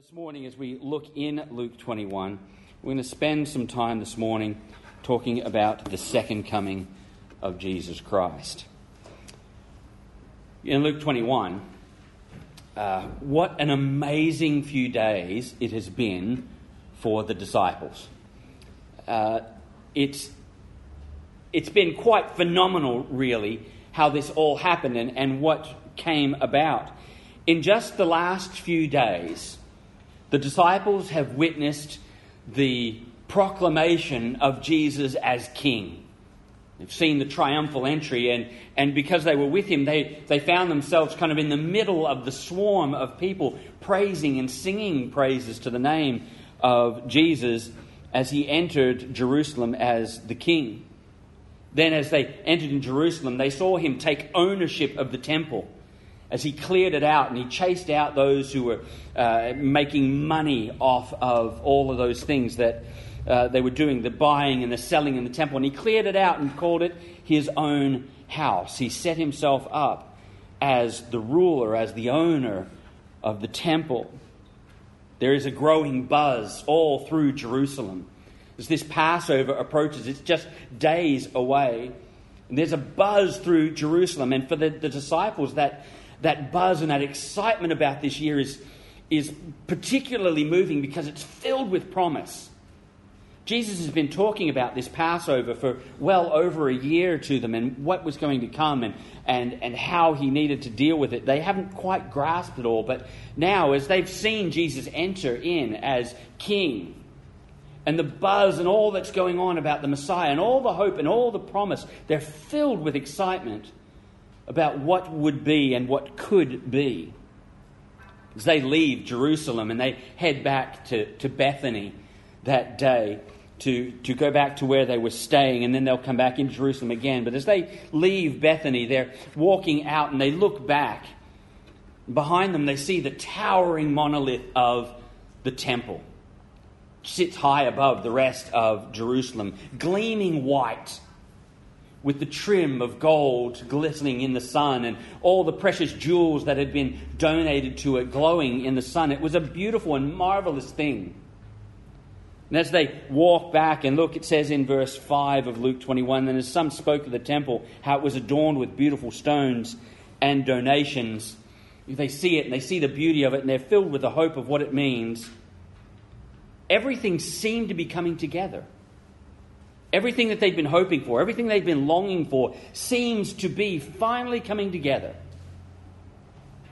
This morning, as we look in Luke 21, we're going to spend some time this morning talking about the second coming of Jesus Christ. In Luke 21, uh, what an amazing few days it has been for the disciples. Uh, it's, it's been quite phenomenal, really, how this all happened and, and what came about. In just the last few days, the disciples have witnessed the proclamation of Jesus as king. They've seen the triumphal entry, and, and because they were with him, they, they found themselves kind of in the middle of the swarm of people praising and singing praises to the name of Jesus as he entered Jerusalem as the king. Then, as they entered in Jerusalem, they saw him take ownership of the temple as he cleared it out and he chased out those who were uh, making money off of all of those things that uh, they were doing the buying and the selling in the temple. And he cleared it out and called it his own house. He set himself up as the ruler, as the owner of the temple. There is a growing buzz all through Jerusalem. As this Passover approaches, it's just days away. And there's a buzz through Jerusalem. And for the, the disciples, that that buzz and that excitement about this year is, is particularly moving because it's filled with promise. Jesus has been talking about this Passover for well over a year to them and what was going to come and, and, and how he needed to deal with it. They haven't quite grasped it all, but now, as they've seen Jesus enter in as king, and the buzz and all that's going on about the Messiah and all the hope and all the promise, they're filled with excitement about what would be and what could be. As they leave Jerusalem and they head back to, to Bethany that day to, to go back to where they were staying, and then they'll come back into Jerusalem again. But as they leave Bethany, they're walking out and they look back. Behind them, they see the towering monolith of the temple. It sits high above the rest of Jerusalem, gleaming white with the trim of gold glistening in the sun and all the precious jewels that had been donated to it glowing in the sun. It was a beautiful and marvelous thing. And as they walk back and look, it says in verse 5 of Luke 21 then as some spoke of the temple, how it was adorned with beautiful stones and donations, they see it and they see the beauty of it and they're filled with the hope of what it means. Everything seemed to be coming together. Everything that they've been hoping for, everything they've been longing for, seems to be finally coming together.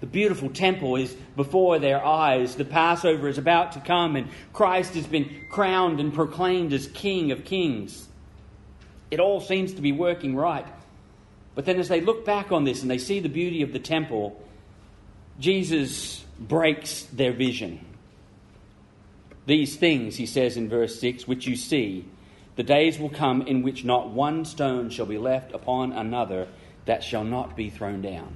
The beautiful temple is before their eyes. The Passover is about to come, and Christ has been crowned and proclaimed as King of Kings. It all seems to be working right. But then, as they look back on this and they see the beauty of the temple, Jesus breaks their vision. These things, he says in verse 6, which you see, the days will come in which not one stone shall be left upon another that shall not be thrown down.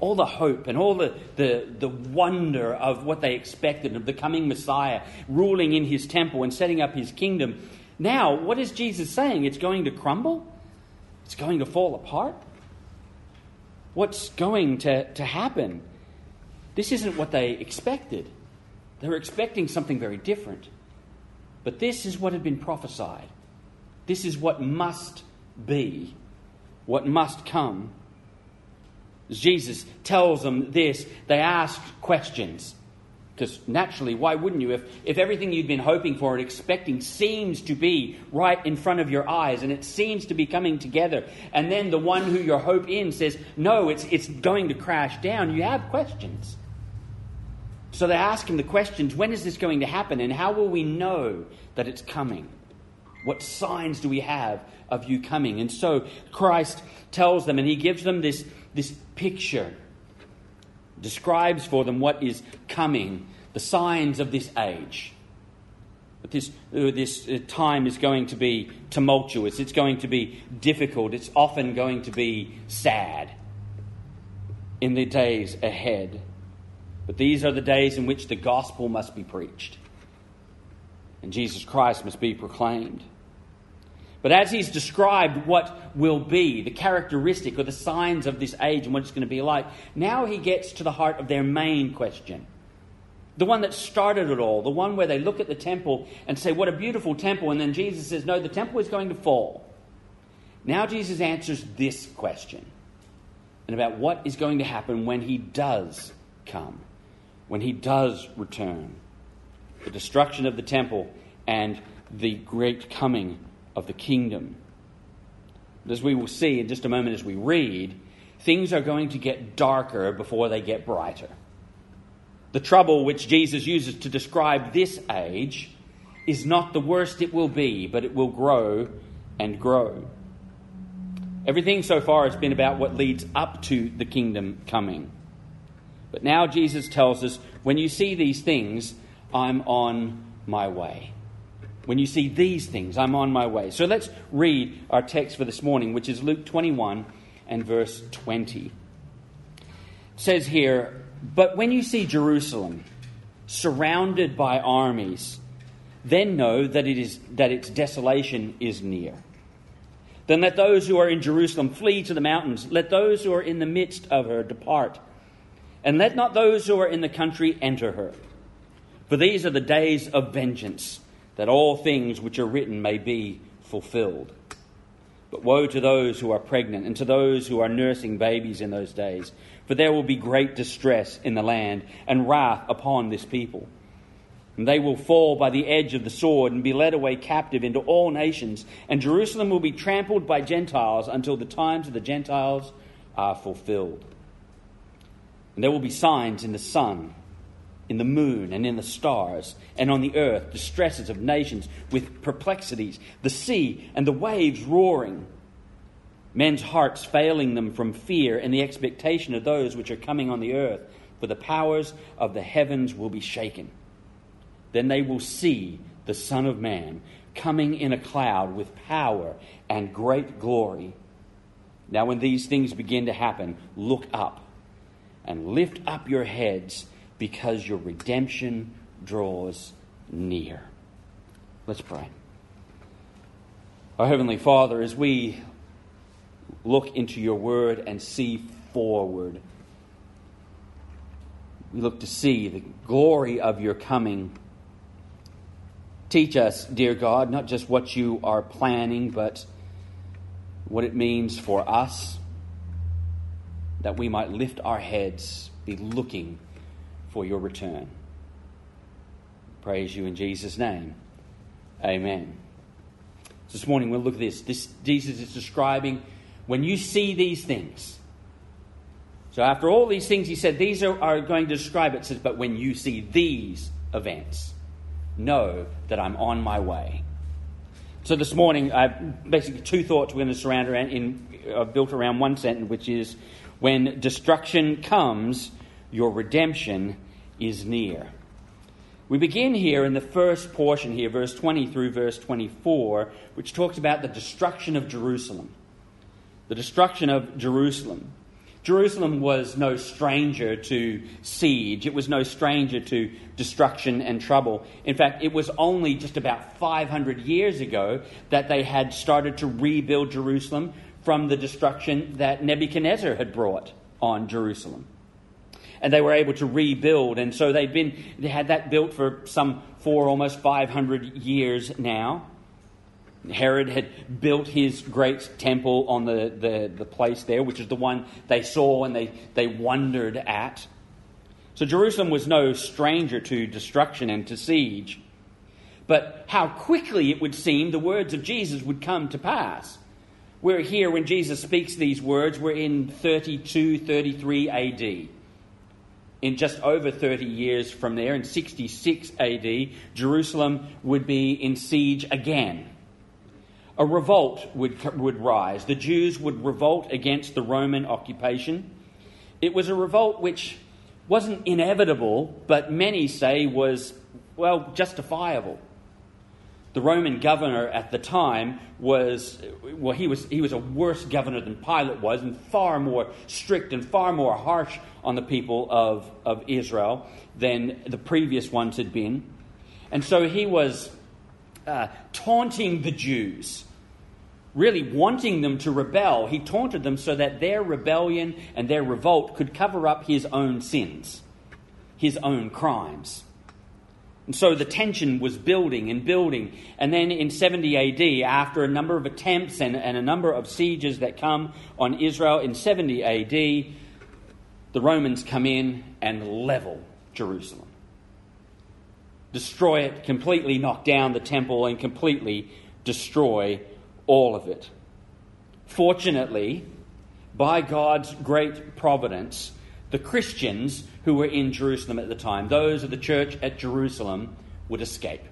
All the hope and all the, the, the wonder of what they expected of the coming Messiah ruling in his temple and setting up his kingdom. Now, what is Jesus saying? It's going to crumble? It's going to fall apart? What's going to, to happen? This isn't what they expected. They were expecting something very different. But this is what had been prophesied. This is what must be, what must come. As Jesus tells them this, they ask questions. Because naturally, why wouldn't you? If, if everything you'd been hoping for and expecting seems to be right in front of your eyes and it seems to be coming together, and then the one who your hope in says, no, it's, it's going to crash down, you have questions. So they ask him the questions when is this going to happen and how will we know that it's coming? What signs do we have of you coming? And so Christ tells them and he gives them this, this picture, describes for them what is coming, the signs of this age. But this, uh, this uh, time is going to be tumultuous, it's going to be difficult, it's often going to be sad in the days ahead. But these are the days in which the gospel must be preached and Jesus Christ must be proclaimed. But as he's described what will be, the characteristic or the signs of this age and what it's going to be like, now he gets to the heart of their main question. the one that started it all, the one where they look at the temple and say, What a beautiful temple. And then Jesus says, No, the temple is going to fall. Now Jesus answers this question and about what is going to happen when he does come, when he does return. The destruction of the temple and the great coming of the kingdom. As we will see in just a moment as we read, things are going to get darker before they get brighter. The trouble which Jesus uses to describe this age is not the worst it will be, but it will grow and grow. Everything so far has been about what leads up to the kingdom coming. But now Jesus tells us when you see these things, I'm on my way. When you see these things, I'm on my way. So let's read our text for this morning, which is Luke 21 and verse 20. It says here, but when you see Jerusalem surrounded by armies, then know that, it is, that its desolation is near. Then let those who are in Jerusalem flee to the mountains. Let those who are in the midst of her depart. And let not those who are in the country enter her. For these are the days of vengeance, that all things which are written may be fulfilled. But woe to those who are pregnant and to those who are nursing babies in those days for there will be great distress in the land and wrath upon this people. And they will fall by the edge of the sword and be led away captive into all nations, and Jerusalem will be trampled by Gentiles until the times of the Gentiles are fulfilled. And there will be signs in the sun, in the moon, and in the stars, and on the earth, distresses of nations with perplexities, the sea and the waves roaring men's hearts failing them from fear and the expectation of those which are coming on the earth, for the powers of the heavens will be shaken. Then they will see the Son of Man coming in a cloud with power and great glory. Now, when these things begin to happen, look up and lift up your heads because your redemption draws near. Let's pray. Our Heavenly Father, as we look into your word and see forward. We look to see the glory of your coming. Teach us, dear God, not just what you are planning, but what it means for us, that we might lift our heads, be looking for your return. Praise you in Jesus' name. Amen. This morning we'll look at this. this Jesus is describing when you see these things. So, after all these things, he said, these are, are going to describe it. says, but when you see these events, know that I'm on my way. So, this morning, I basically two thoughts we're going to surround around in, uh, built around one sentence, which is, when destruction comes, your redemption is near. We begin here in the first portion here, verse 20 through verse 24, which talks about the destruction of Jerusalem the destruction of Jerusalem. Jerusalem was no stranger to siege. It was no stranger to destruction and trouble. In fact, it was only just about 500 years ago that they had started to rebuild Jerusalem from the destruction that Nebuchadnezzar had brought on Jerusalem. And they were able to rebuild, and so they've been they had that built for some four, almost 500 years now. Herod had built his great temple on the, the, the, place there, which is the one they saw and they, they wondered at. So Jerusalem was no stranger to destruction and to siege. But how quickly it would seem the words of Jesus would come to pass. We're here when Jesus speaks these words, we're in 32, 33 AD. In just over 30 years from there, in 66 AD, Jerusalem would be in siege again a revolt would, would rise. The Jews would revolt against the Roman occupation. It was a revolt which wasn't inevitable, but many say was, well, justifiable. The Roman governor at the time was, well, he was, he was a worse governor than Pilate was, and far more strict and far more harsh on the people of, of Israel than the previous ones had been. And so he was uh, taunting the Jews really wanting them to rebel, he taunted them so that their rebellion and their revolt could cover up his own sins, his own crimes. And so the tension was building and building. And then in 70 AD, after a number of attempts and, and a number of sieges that come on Israel in 70 AD, the Romans come in and level Jerusalem. Destroy it, completely knock down the temple, and completely destroy all of it. Fortunately, by God's great providence, the Christians who were in Jerusalem at the time, those of the church at Jerusalem, would escape.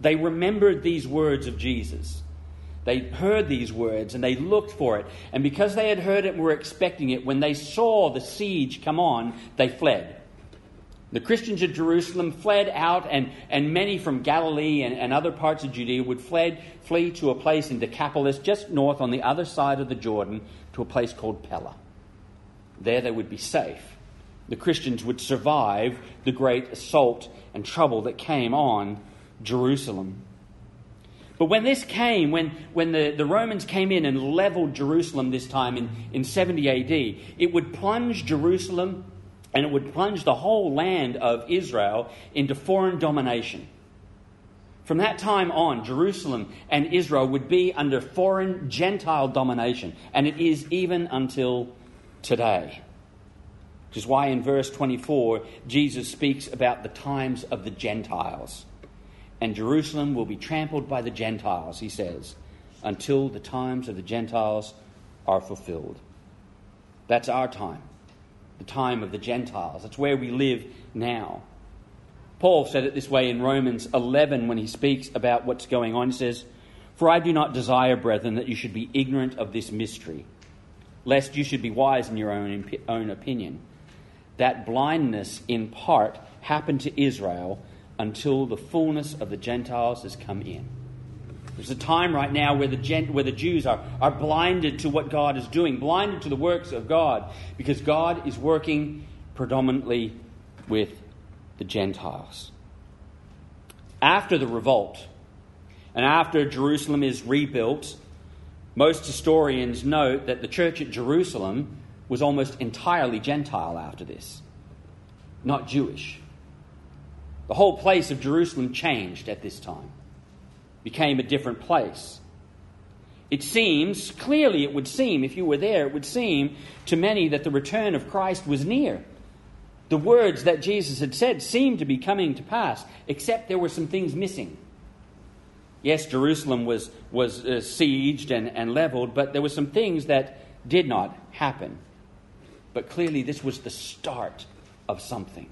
They remembered these words of Jesus. They heard these words and they looked for it. And because they had heard it and were expecting it, when they saw the siege come on, they fled. The Christians of Jerusalem fled out, and, and many from Galilee and, and other parts of Judea would fled, flee to a place in Decapolis, just north on the other side of the Jordan, to a place called Pella. There they would be safe. The Christians would survive the great assault and trouble that came on Jerusalem. But when this came, when, when the, the Romans came in and leveled Jerusalem this time in, in 70 AD, it would plunge Jerusalem and it would plunge the whole land of Israel into foreign domination. From that time on, Jerusalem and Israel would be under foreign Gentile domination, and it is even until today. Which is why in verse 24, Jesus speaks about the times of the Gentiles. And Jerusalem will be trampled by the Gentiles, he says, until the times of the Gentiles are fulfilled. That's our time, the time of the Gentiles. That's where we live now. Paul said it this way in Romans 11 when he speaks about what's going on. He says, For I do not desire, brethren, that you should be ignorant of this mystery lest you should be wise in your own, own opinion. That blindness, in part, happened to Israel until the fullness of the Gentiles has come in. There's a time right now where the, gent, where the Jews are, are blinded to what God is doing, blinded to the works of God, because God is working predominantly with the Gentiles. After the revolt, and after Jerusalem is rebuilt, most historians note that the church at Jerusalem was almost entirely Gentile after this, not Jewish. The whole place of Jerusalem changed at this time, became a different place. It seems, clearly, it would seem, if you were there, it would seem to many that the return of Christ was near. The words that Jesus had said seemed to be coming to pass, except there were some things missing. Yes, Jerusalem was, was uh, sieged and, and leveled, but there were some things that did not happen. But clearly, this was the start of something.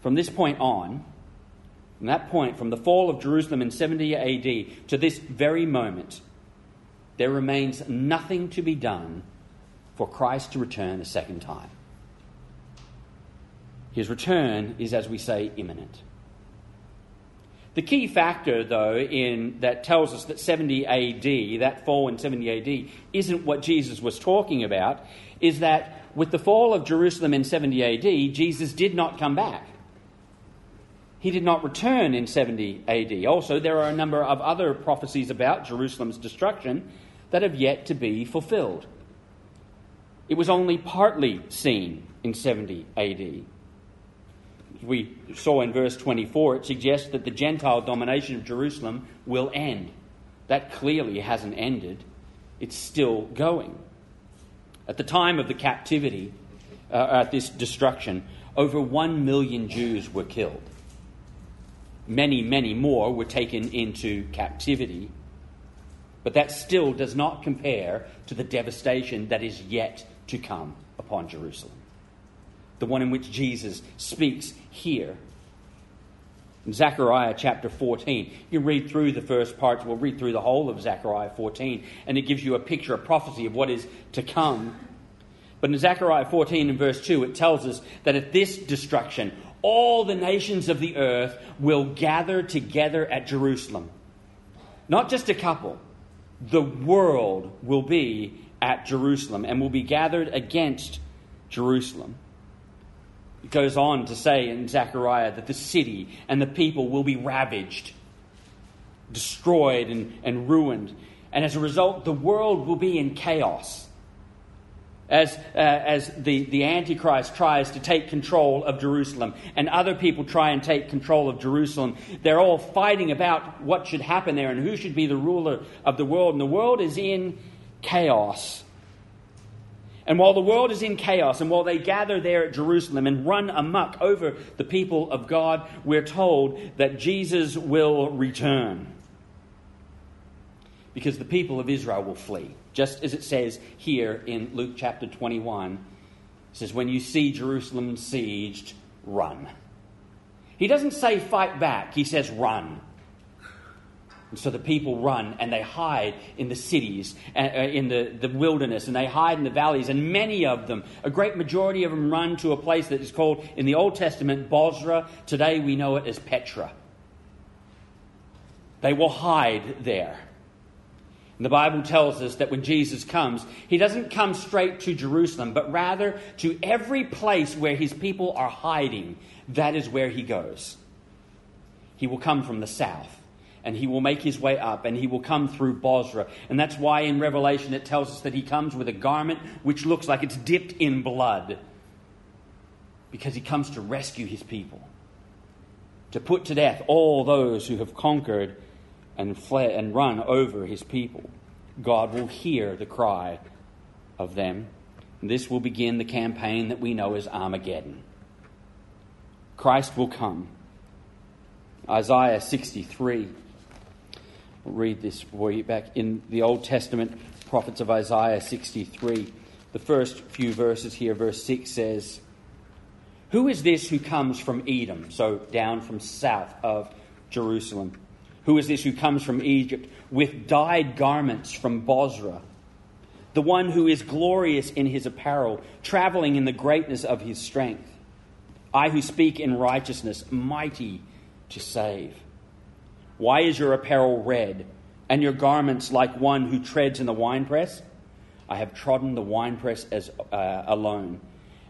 From this point on, from that point, from the fall of Jerusalem in 70 AD to this very moment, there remains nothing to be done for Christ to return a second time. His return is, as we say, imminent. The key factor, though, in that tells us that 70 AD, that fall in 70 AD, isn't what Jesus was talking about, is that with the fall of Jerusalem in 70 AD, Jesus did not come back. He did not return in 70 AD. Also, there are a number of other prophecies about Jerusalem's destruction that have yet to be fulfilled. It was only partly seen in 70 AD we saw in verse 24, it suggests that the Gentile domination of Jerusalem will end. That clearly hasn't ended, it's still going. At the time of the captivity, uh, at this destruction, over one million Jews were killed. Many, many more were taken into captivity. But that still does not compare to the devastation that is yet to come upon Jerusalem the one in which Jesus speaks here. In Zechariah chapter 14, you read through the first parts, we'll read through the whole of Zechariah 14, and it gives you a picture, a prophecy of what is to come. But in Zechariah 14 and verse 2, it tells us that at this destruction, all the nations of the earth will gather together at Jerusalem. Not just a couple, the world will be at Jerusalem and will be gathered against Jerusalem. Goes on to say in Zechariah that the city and the people will be ravaged, destroyed, and, and ruined. And as a result, the world will be in chaos. as, uh, as the, the Antichrist tries to take control of Jerusalem and other people try and take control of Jerusalem. They're all fighting about what should happen there and who should be the ruler of the world. And the world is in chaos. And while the world is in chaos, and while they gather there at Jerusalem and run amuck over the people of God, we're told that Jesus will return. Because the people of Israel will flee. Just as it says here in Luke chapter 21, it says, When you see Jerusalem sieged, run. He doesn't say fight back, he says run. And so the people run and they hide in the cities, uh, uh, in the, the wilderness, and they hide in the valleys. And many of them, a great majority of them, run to a place that is called in the Old Testament Bozrah. Today we know it as Petra. They will hide there. And the Bible tells us that when Jesus comes, he doesn't come straight to Jerusalem, but rather to every place where his people are hiding. That is where he goes. He will come from the south and he will make his way up and he will come through Bozrah. And that's why in Revelation it tells us that he comes with a garment which looks like it's dipped in blood because he comes to rescue his people, to put to death all those who have conquered and fled and run over his people. God will hear the cry of them. And this will begin the campaign that we know as Armageddon. Christ will come. Isaiah 63 Read this for you back in the Old Testament, prophets of Isaiah 63. The first few verses here, verse 6 says, Who is this who comes from Edom, so down from south of Jerusalem? Who is this who comes from Egypt with dyed garments from Bozrah? The one who is glorious in his apparel, traveling in the greatness of his strength. I who speak in righteousness, mighty to save. Why is your apparel red, and your garments like one who treads in the winepress? I have trodden the winepress as uh, alone,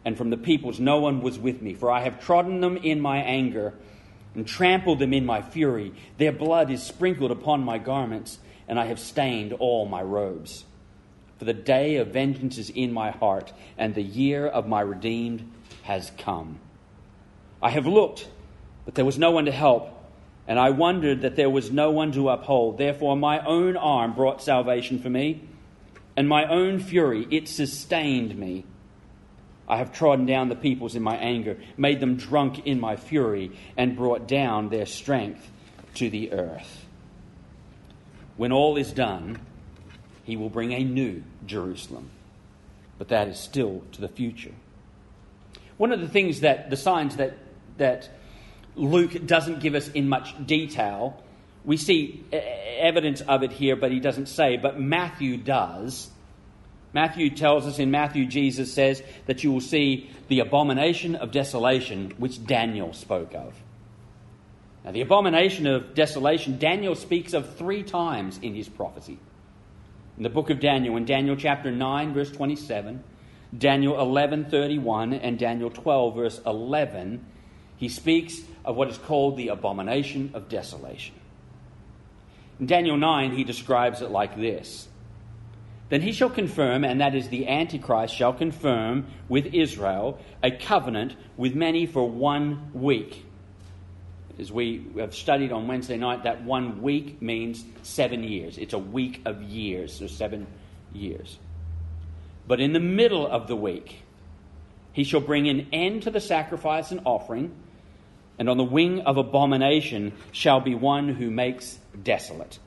and from the peoples no one was with me, for I have trodden them in my anger and trampled them in my fury. Their blood is sprinkled upon my garments, and I have stained all my robes. For the day of vengeance is in my heart, and the year of my redeemed has come. I have looked, but there was no one to help and I wondered that there was no one to uphold. Therefore, my own arm brought salvation for me, and my own fury, it sustained me. I have trodden down the peoples in my anger, made them drunk in my fury, and brought down their strength to the earth. When all is done, he will bring a new Jerusalem. But that is still to the future. One of the things that, the signs that, that Luke doesn't give us in much detail. We see evidence of it here, but he doesn't say. But Matthew does. Matthew tells us in Matthew, Jesus says that you will see the abomination of desolation, which Daniel spoke of. Now, the abomination of desolation, Daniel speaks of three times in his prophecy. In the book of Daniel, in Daniel chapter 9, verse 27, Daniel 11, 31, and Daniel 12, verse 11, he speaks of what is called the abomination of desolation. In Daniel 9, he describes it like this Then he shall confirm, and that is the Antichrist shall confirm with Israel a covenant with many for one week. As we have studied on Wednesday night, that one week means seven years. It's a week of years, so seven years. But in the middle of the week, he shall bring an end to the sacrifice and offering and on the wing of abomination shall be one who makes desolate,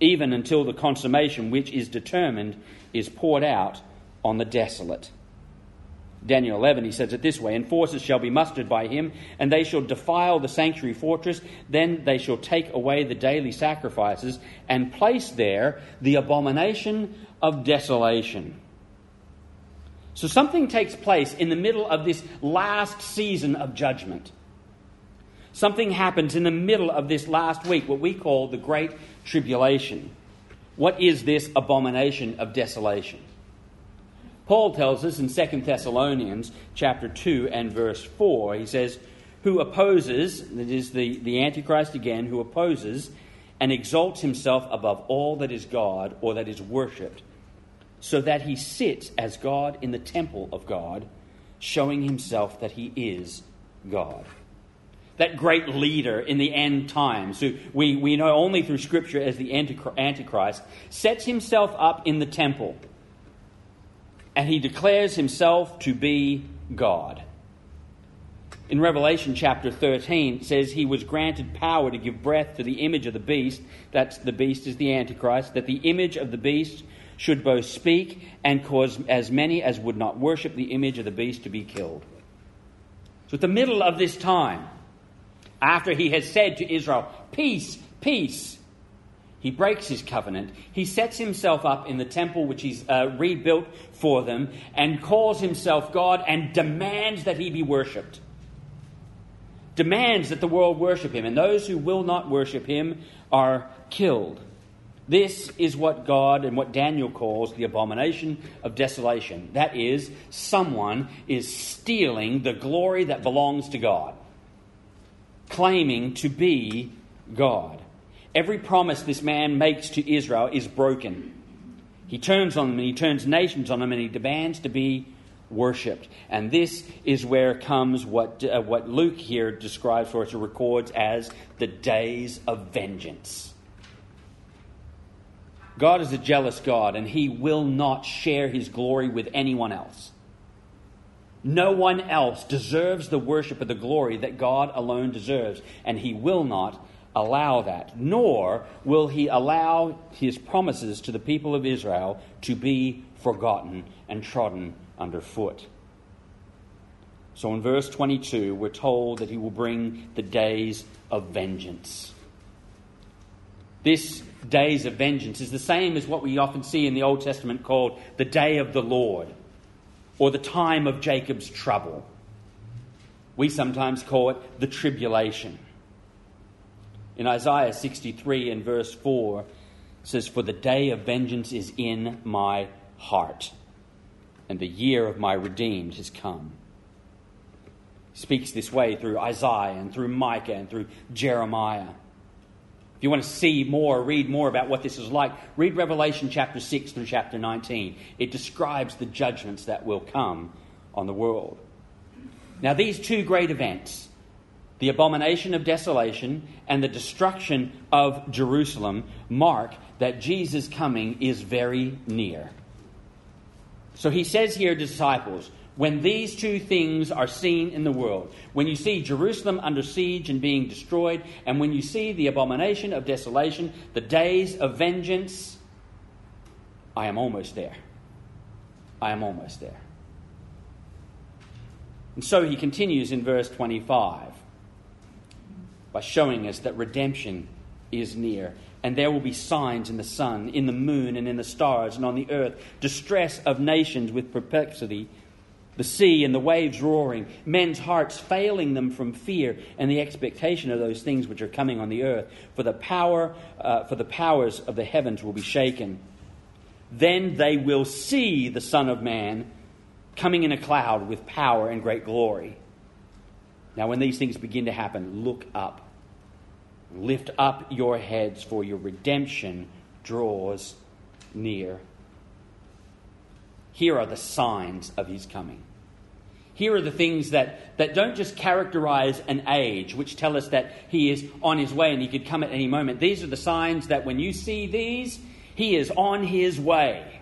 even until the consummation which is determined is poured out on the desolate. Daniel 11, he says it this way And forces shall be mustered by him, and they shall defile the sanctuary fortress. Then they shall take away the daily sacrifices, and place there the abomination of desolation. So something takes place in the middle of this last season of judgment. Something happens in the middle of this last week, what we call the Great Tribulation. What is this abomination of desolation? Paul tells us in 2 Thessalonians chapter 2 and verse 4, he says, Who opposes, that is the, the Antichrist again, who opposes and exalts himself above all that is God or that is worshipped, so that he sits as God in the temple of God, showing himself that he is God. That great leader in the end times, who we, we know only through Scripture as the Antichrist, sets himself up in the temple and he declares himself to be God. In Revelation chapter 13, it says he was granted power to give breath to the image of the beast. That's the beast is the Antichrist. That the image of the beast should both speak and cause as many as would not worship the image of the beast to be killed. So, at the middle of this time, after he has said to Israel, Peace, peace, he breaks his covenant. He sets himself up in the temple which he's uh, rebuilt for them and calls himself God and demands that he be worshipped. Demands that the world worship him, and those who will not worship him are killed. This is what God and what Daniel calls the abomination of desolation. That is, someone is stealing the glory that belongs to God, claiming to be God. Every promise this man makes to Israel is broken. He turns on them and he turns nations on them and he demands to be worshipped. And this is where comes what, uh, what Luke here describes for us or records as the days of vengeance. God is a jealous God, and He will not share His glory with anyone else. No one else deserves the worship of the glory that God alone deserves, and He will not allow that, nor will He allow His promises to the people of Israel to be forgotten and trodden underfoot. So in verse 22, we're told that He will bring the days of vengeance. This days of vengeance is the same as what we often see in the Old Testament called the day of the Lord or the time of Jacob's trouble. We sometimes call it the tribulation. In Isaiah 63 and verse 4, it says, For the day of vengeance is in my heart, and the year of my redeemed has come. He speaks this way through Isaiah and through Micah and through Jeremiah. If you want to see more, read more about what this is like, read Revelation chapter 6 through chapter 19. It describes the judgments that will come on the world. Now, these two great events, the abomination of desolation and the destruction of Jerusalem, mark that Jesus' coming is very near. So he says here, disciples, when these two things are seen in the world, when you see Jerusalem under siege and being destroyed, and when you see the abomination of desolation, the days of vengeance, I am almost there. I am almost there. And so he continues in verse 25 by showing us that redemption is near. And there will be signs in the sun, in the moon, and in the stars, and on the earth, distress of nations with perplexity the sea and the waves roaring, men's hearts failing them from fear and the expectation of those things which are coming on the earth. For the power, uh, for the powers of the heavens will be shaken. Then they will see the Son of Man coming in a cloud with power and great glory. Now, when these things begin to happen, look up. Lift up your heads, for your redemption draws near. Here are the signs of his coming. Here are the things that, that don't just characterize an age, which tell us that he is on his way and he could come at any moment. These are the signs that when you see these, he is on his way.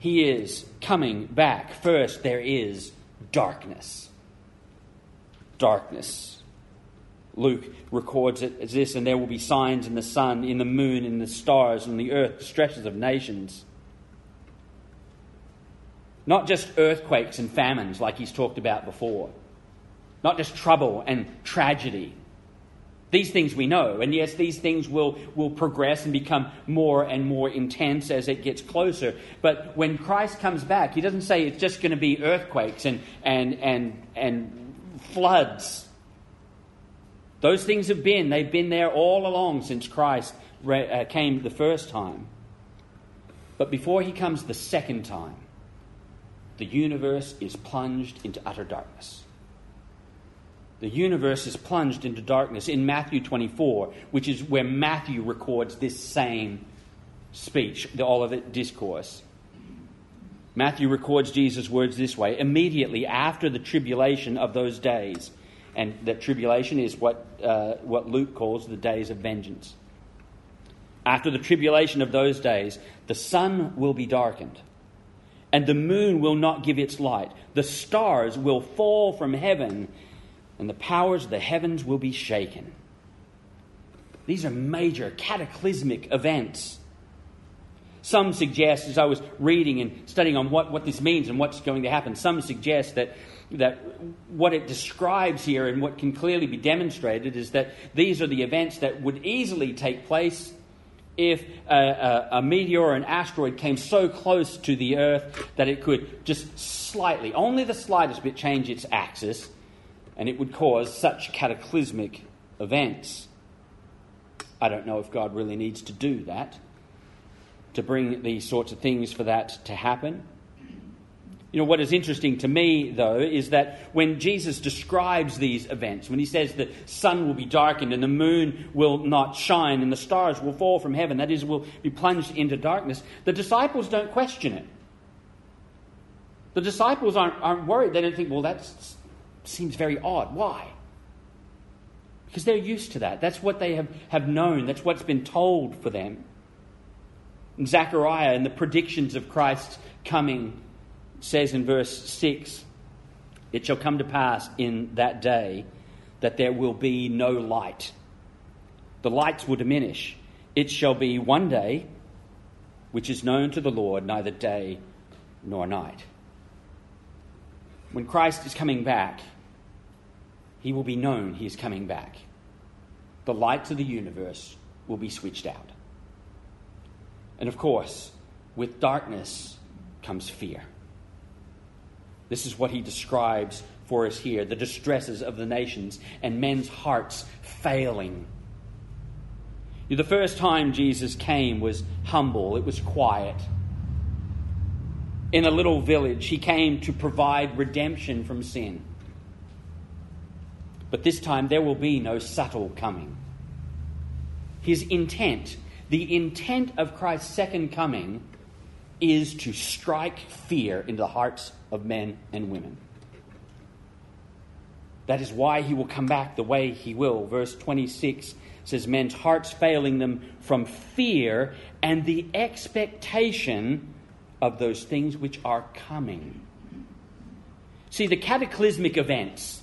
He is coming back. First, there is darkness. Darkness. Luke records it as this, and there will be signs in the sun, in the moon, in the stars, in the earth, the stretches of nations. Not just earthquakes and famines like he's talked about before. Not just trouble and tragedy. These things we know, and yes, these things will, will progress and become more and more intense as it gets closer. But when Christ comes back, he doesn't say it's just going to be earthquakes and, and, and, and floods. Those things have been, they've been there all along since Christ uh, came the first time. But before he comes the second time, the universe is plunged into utter darkness. The universe is plunged into darkness in Matthew 24, which is where Matthew records this same speech, the Olivet Discourse. Matthew records Jesus' words this way immediately after the tribulation of those days. And that tribulation is what, uh, what Luke calls the days of vengeance. After the tribulation of those days, the sun will be darkened, and the moon will not give its light. The stars will fall from heaven, and the powers of the heavens will be shaken. These are major cataclysmic events. Some suggest, as I was reading and studying on what, what this means and what's going to happen, some suggest that, that what it describes here and what can clearly be demonstrated is that these are the events that would easily take place if a, a, a, meteor or an asteroid came so close to the Earth that it could just slightly, only the slightest bit, change its axis, and it would cause such cataclysmic events. I don't know if God really needs to do that to bring these sorts of things for that to happen. You know, what is interesting to me, though, is that when Jesus describes these events, when he says the sun will be darkened and the moon will not shine and the stars will fall from heaven, that is, will be plunged into darkness, the disciples don't question it. The disciples aren't, aren't worried. They don't think, well, that seems very odd. Why? Because they're used to that. That's what they have, have known, that's what's been told for them. And Zechariah and the predictions of Christ's coming says in verse 6 It shall come to pass in that day that there will be no light. The lights will diminish. It shall be one day which is known to the Lord, neither day nor night. When Christ is coming back, he will be known he is coming back. The lights of the universe will be switched out. And of course, with darkness comes fear. This is what he describes for us here the distresses of the nations and men's hearts failing. The first time Jesus came was humble, it was quiet. In a little village, he came to provide redemption from sin. But this time, there will be no subtle coming. His intent the intent of Christ's second coming is to strike fear into the hearts of men and women. That is why he will come back the way he will. Verse 26 says, Men's hearts failing them from fear and the expectation of those things which are coming. See, the cataclysmic events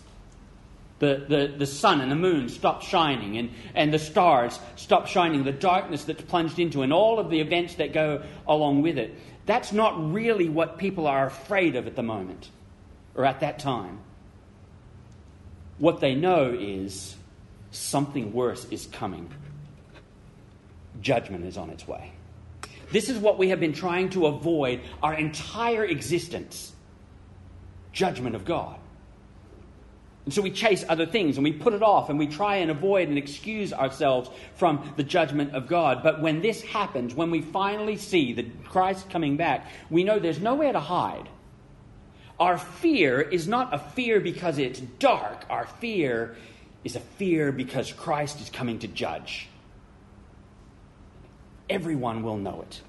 the, the, the sun and the moon stop shining, and, and the stars stop shining, the darkness that's plunged into, and all of the events that go along with it. That's not really what people are afraid of at the moment or at that time. What they know is something worse is coming. Judgment is on its way. This is what we have been trying to avoid our entire existence judgment of God. And so we chase other things and we put it off and we try and avoid and excuse ourselves from the judgment of God. But when this happens, when we finally see the Christ coming back, we know there's nowhere to hide. Our fear is not a fear because it's dark, our fear is a fear because Christ is coming to judge. Everyone will know it.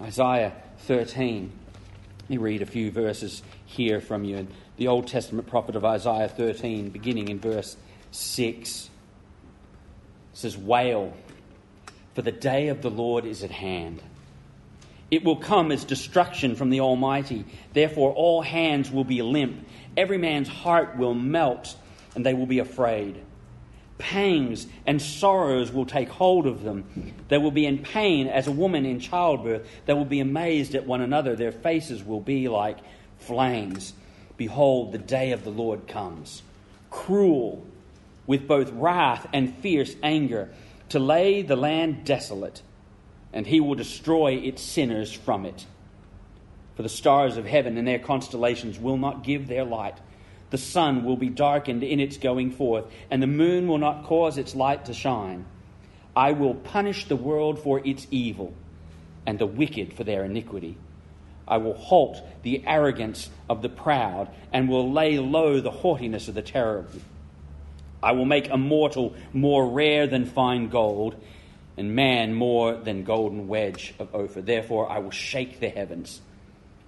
Isaiah 13. Me read a few verses here from you. The Old Testament prophet of Isaiah 13, beginning in verse 6, says, Wail, for the day of the Lord is at hand. It will come as destruction from the Almighty. Therefore, all hands will be limp, every man's heart will melt, and they will be afraid. Pangs and sorrows will take hold of them. They will be in pain as a woman in childbirth. They will be amazed at one another. Their faces will be like flames. Behold, the day of the Lord comes, cruel, with both wrath and fierce anger, to lay the land desolate, and he will destroy its sinners from it. For the stars of heaven and their constellations will not give their light. The sun will be darkened in its going forth, and the moon will not cause its light to shine. I will punish the world for its evil, and the wicked for their iniquity. I will halt the arrogance of the proud and will lay low the haughtiness of the terrible. I will make a mortal more rare than fine gold, and man more than golden wedge of Ophir. Therefore, I will shake the heavens,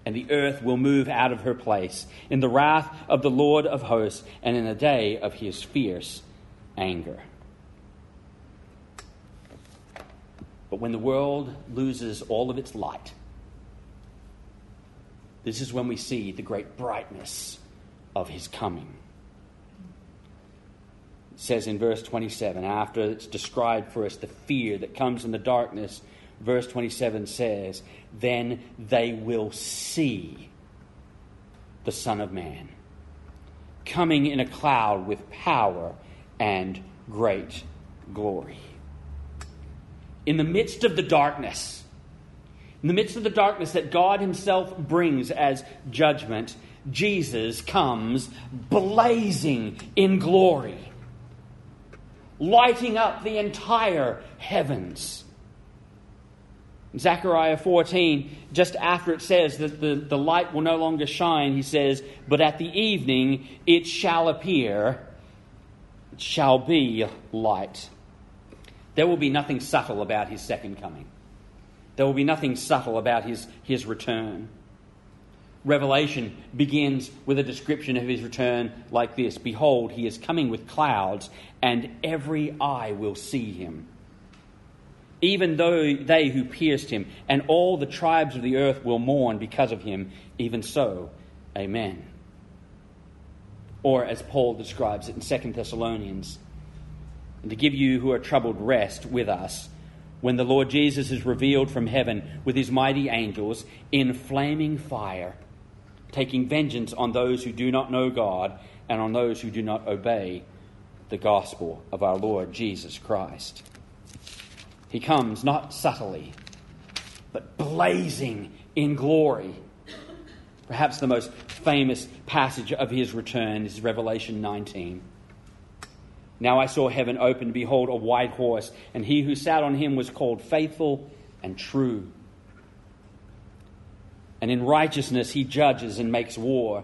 and the earth will move out of her place in the wrath of the Lord of hosts and in the day of his fierce anger. But when the world loses all of its light, this is when we see the great brightness of his coming says in verse 27, after it's described for us the fear that comes in the darkness, verse 27 says, Then they will see the Son of Man coming in a cloud with power and great glory. In the midst of the darkness, in the midst of the darkness that God Himself brings as judgment, Jesus comes blazing in glory lighting up the entire heavens. Zechariah 14, just after it says that the, the light will no longer shine, he says, But at the evening it shall appear, it shall be light. There will be nothing subtle about his second coming. There will be nothing subtle about his, his return. Revelation begins with a description of his return like this Behold, he is coming with clouds, and every eye will see him. Even though they who pierced him, and all the tribes of the earth will mourn because of him, even so, Amen. Or as Paul describes it in 2 Thessalonians, and to give you who are troubled rest with us when the Lord Jesus is revealed from heaven with his mighty angels in flaming fire taking vengeance on those who do not know God and on those who do not obey the gospel of our Lord Jesus Christ. He comes not subtly, but blazing in glory. Perhaps the most famous passage of his return is Revelation 19. Now I saw heaven open, behold, a white horse, and he who sat on him was called Faithful and True and in righteousness he judges and makes war.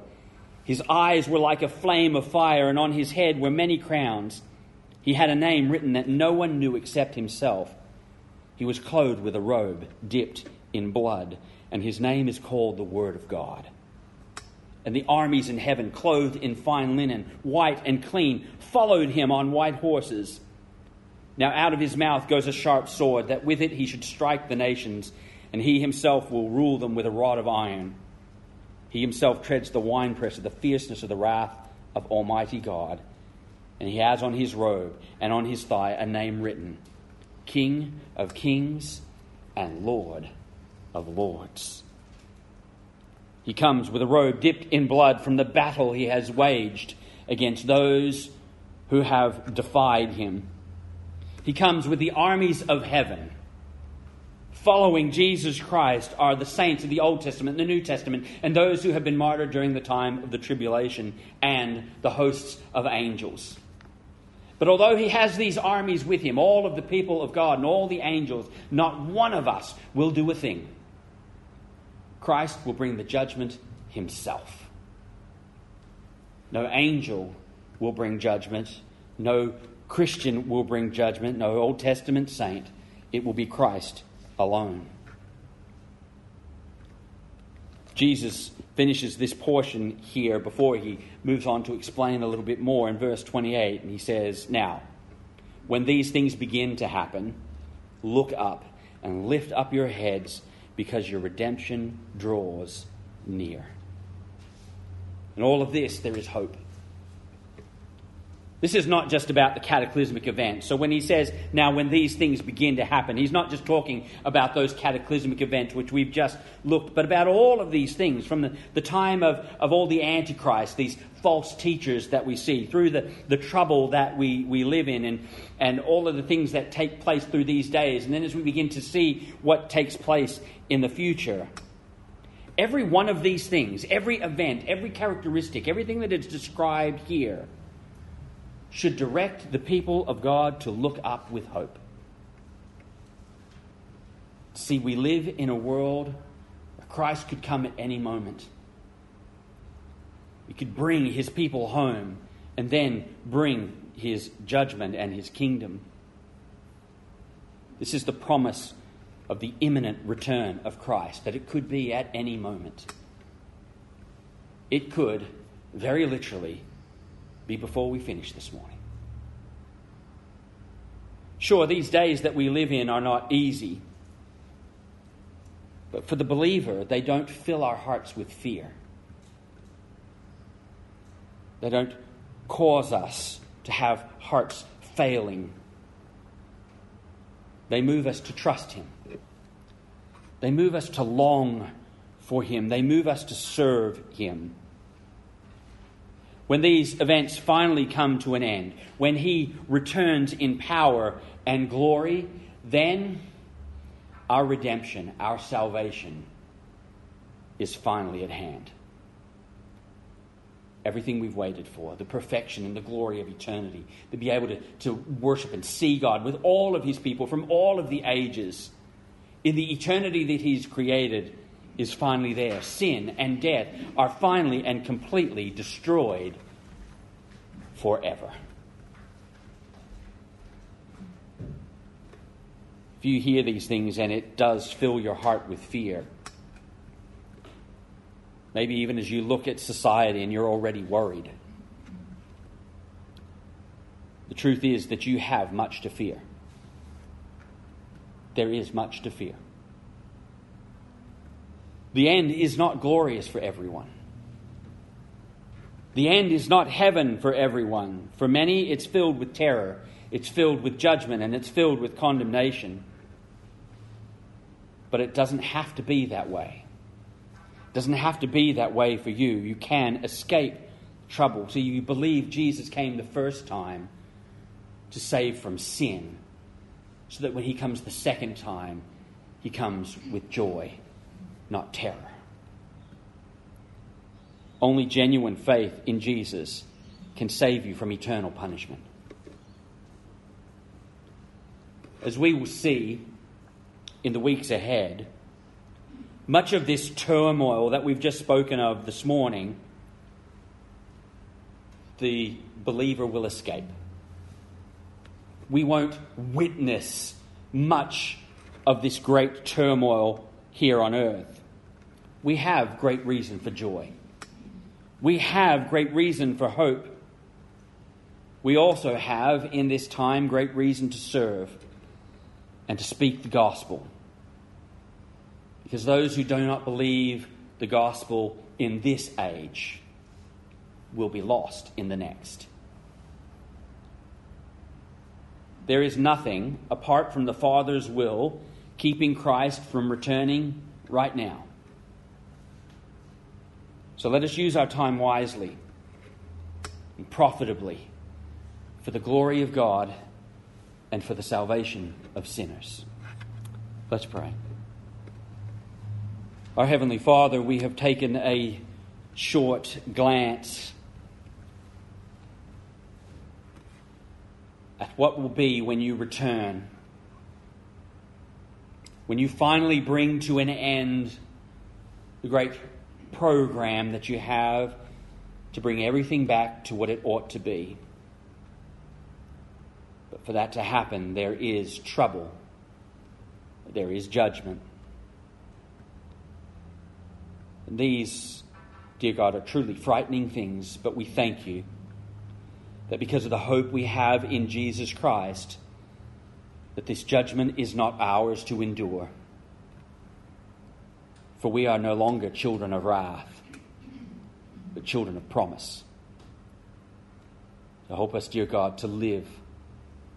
His eyes were like a flame of fire, and on his head were many crowns. He had a name written that no one knew except himself. He was clothed with a robe dipped in blood, and his name is called the Word of God. And the armies in heaven, clothed in fine linen, white and clean, followed him on white horses. Now out of his mouth goes a sharp sword, that with it he should strike the nations and he himself will rule them with a rod of iron. He himself treads the winepress of the fierceness of the wrath of Almighty God. And he has on his robe and on his thigh a name written King of Kings and Lord of Lords. He comes with a robe dipped in blood from the battle he has waged against those who have defied him. He comes with the armies of heaven following Jesus Christ are the saints of the Old Testament the New Testament, and those who have been martyred during the time of the tribulation, and the hosts of angels. But although he has these armies with him, all of the people of God and all the angels, not one of us will do a thing. Christ will bring the judgment himself. No angel will bring judgment. No Christian will bring judgment. No Old Testament saint. It will be Christ alone. Jesus finishes this portion here before he moves on to explain a little bit more in verse 28, and he says, Now, when these things begin to happen, look up and lift up your heads because your redemption draws near. In all of this, there is hope. This is not just about the cataclysmic event. So when he says, now when these things begin to happen, he's not just talking about those cataclysmic events which we've just looked, but about all of these things from the, the time of, of all the Antichrist, these false teachers that we see, through the, the trouble that we, we live in, and, and all of the things that take place through these days. And then as we begin to see what takes place in the future, every one of these things, every event, every characteristic, everything that is described here, should direct the people of God to look up with hope. See, we live in a world where Christ could come at any moment. He could bring his people home and then bring his judgment and his kingdom. This is the promise of the imminent return of Christ, that it could be at any moment. It could, very literally, be before we finish this morning. Sure, these days that we live in are not easy, but for the believer, they don't fill our hearts with fear. They don't cause us to have hearts failing. They move us to trust Him. They move us to long for Him. They move us to serve Him. When these events finally come to an end, when He returns in power and glory, then our redemption, our salvation is finally at hand. Everything we've waited for, the perfection and the glory of eternity, to be able to, to worship and see God with all of His people from all of the ages in the eternity that He's created is finally there. Sin and death are finally and completely destroyed forever. If you hear these things and it does fill your heart with fear, maybe even as you look at society and you're already worried, the truth is that you have much to fear. There is much to fear. The end is not glorious for everyone. The end is not heaven for everyone. For many, it's filled with terror, it's filled with judgment, and it's filled with condemnation. But it doesn't have to be that way. It doesn't have to be that way for you. You can escape trouble. So you believe Jesus came the first time to save from sin, so that when he comes the second time, he comes with joy, not terror. Only genuine faith in Jesus can save you from eternal punishment. As we will see in the weeks ahead, much of this turmoil that we've just spoken of this morning, the believer will escape. We won't witness much of this great turmoil here on earth. We have great reason for joy. We have great reason for hope. We also have, in this time, great reason to serve and to speak the gospel. Because those who do not believe the gospel in this age will be lost in the next. There is nothing apart from the Father's will keeping Christ from returning right now. So let us use our time wisely and profitably for the glory of God and for the salvation of sinners. Let's pray. Our Heavenly Father, we have taken a short glance at what will be when you return. When you finally bring to an end the great program that you have to bring everything back to what it ought to be. But for that to happen, there is trouble, there is judgment. And these, dear God, are truly frightening things, but we thank you that because of the hope we have in Jesus Christ, that this judgment is not ours to endure. For we are no longer children of wrath, but children of promise. So help us, dear God, to live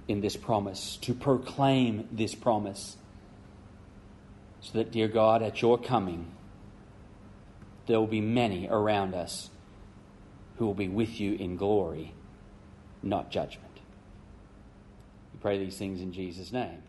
in this promise, to proclaim this promise, so that, dear God, at your coming, there will be many around us who will be with you in glory, not judgment. We pray these things in Jesus' name.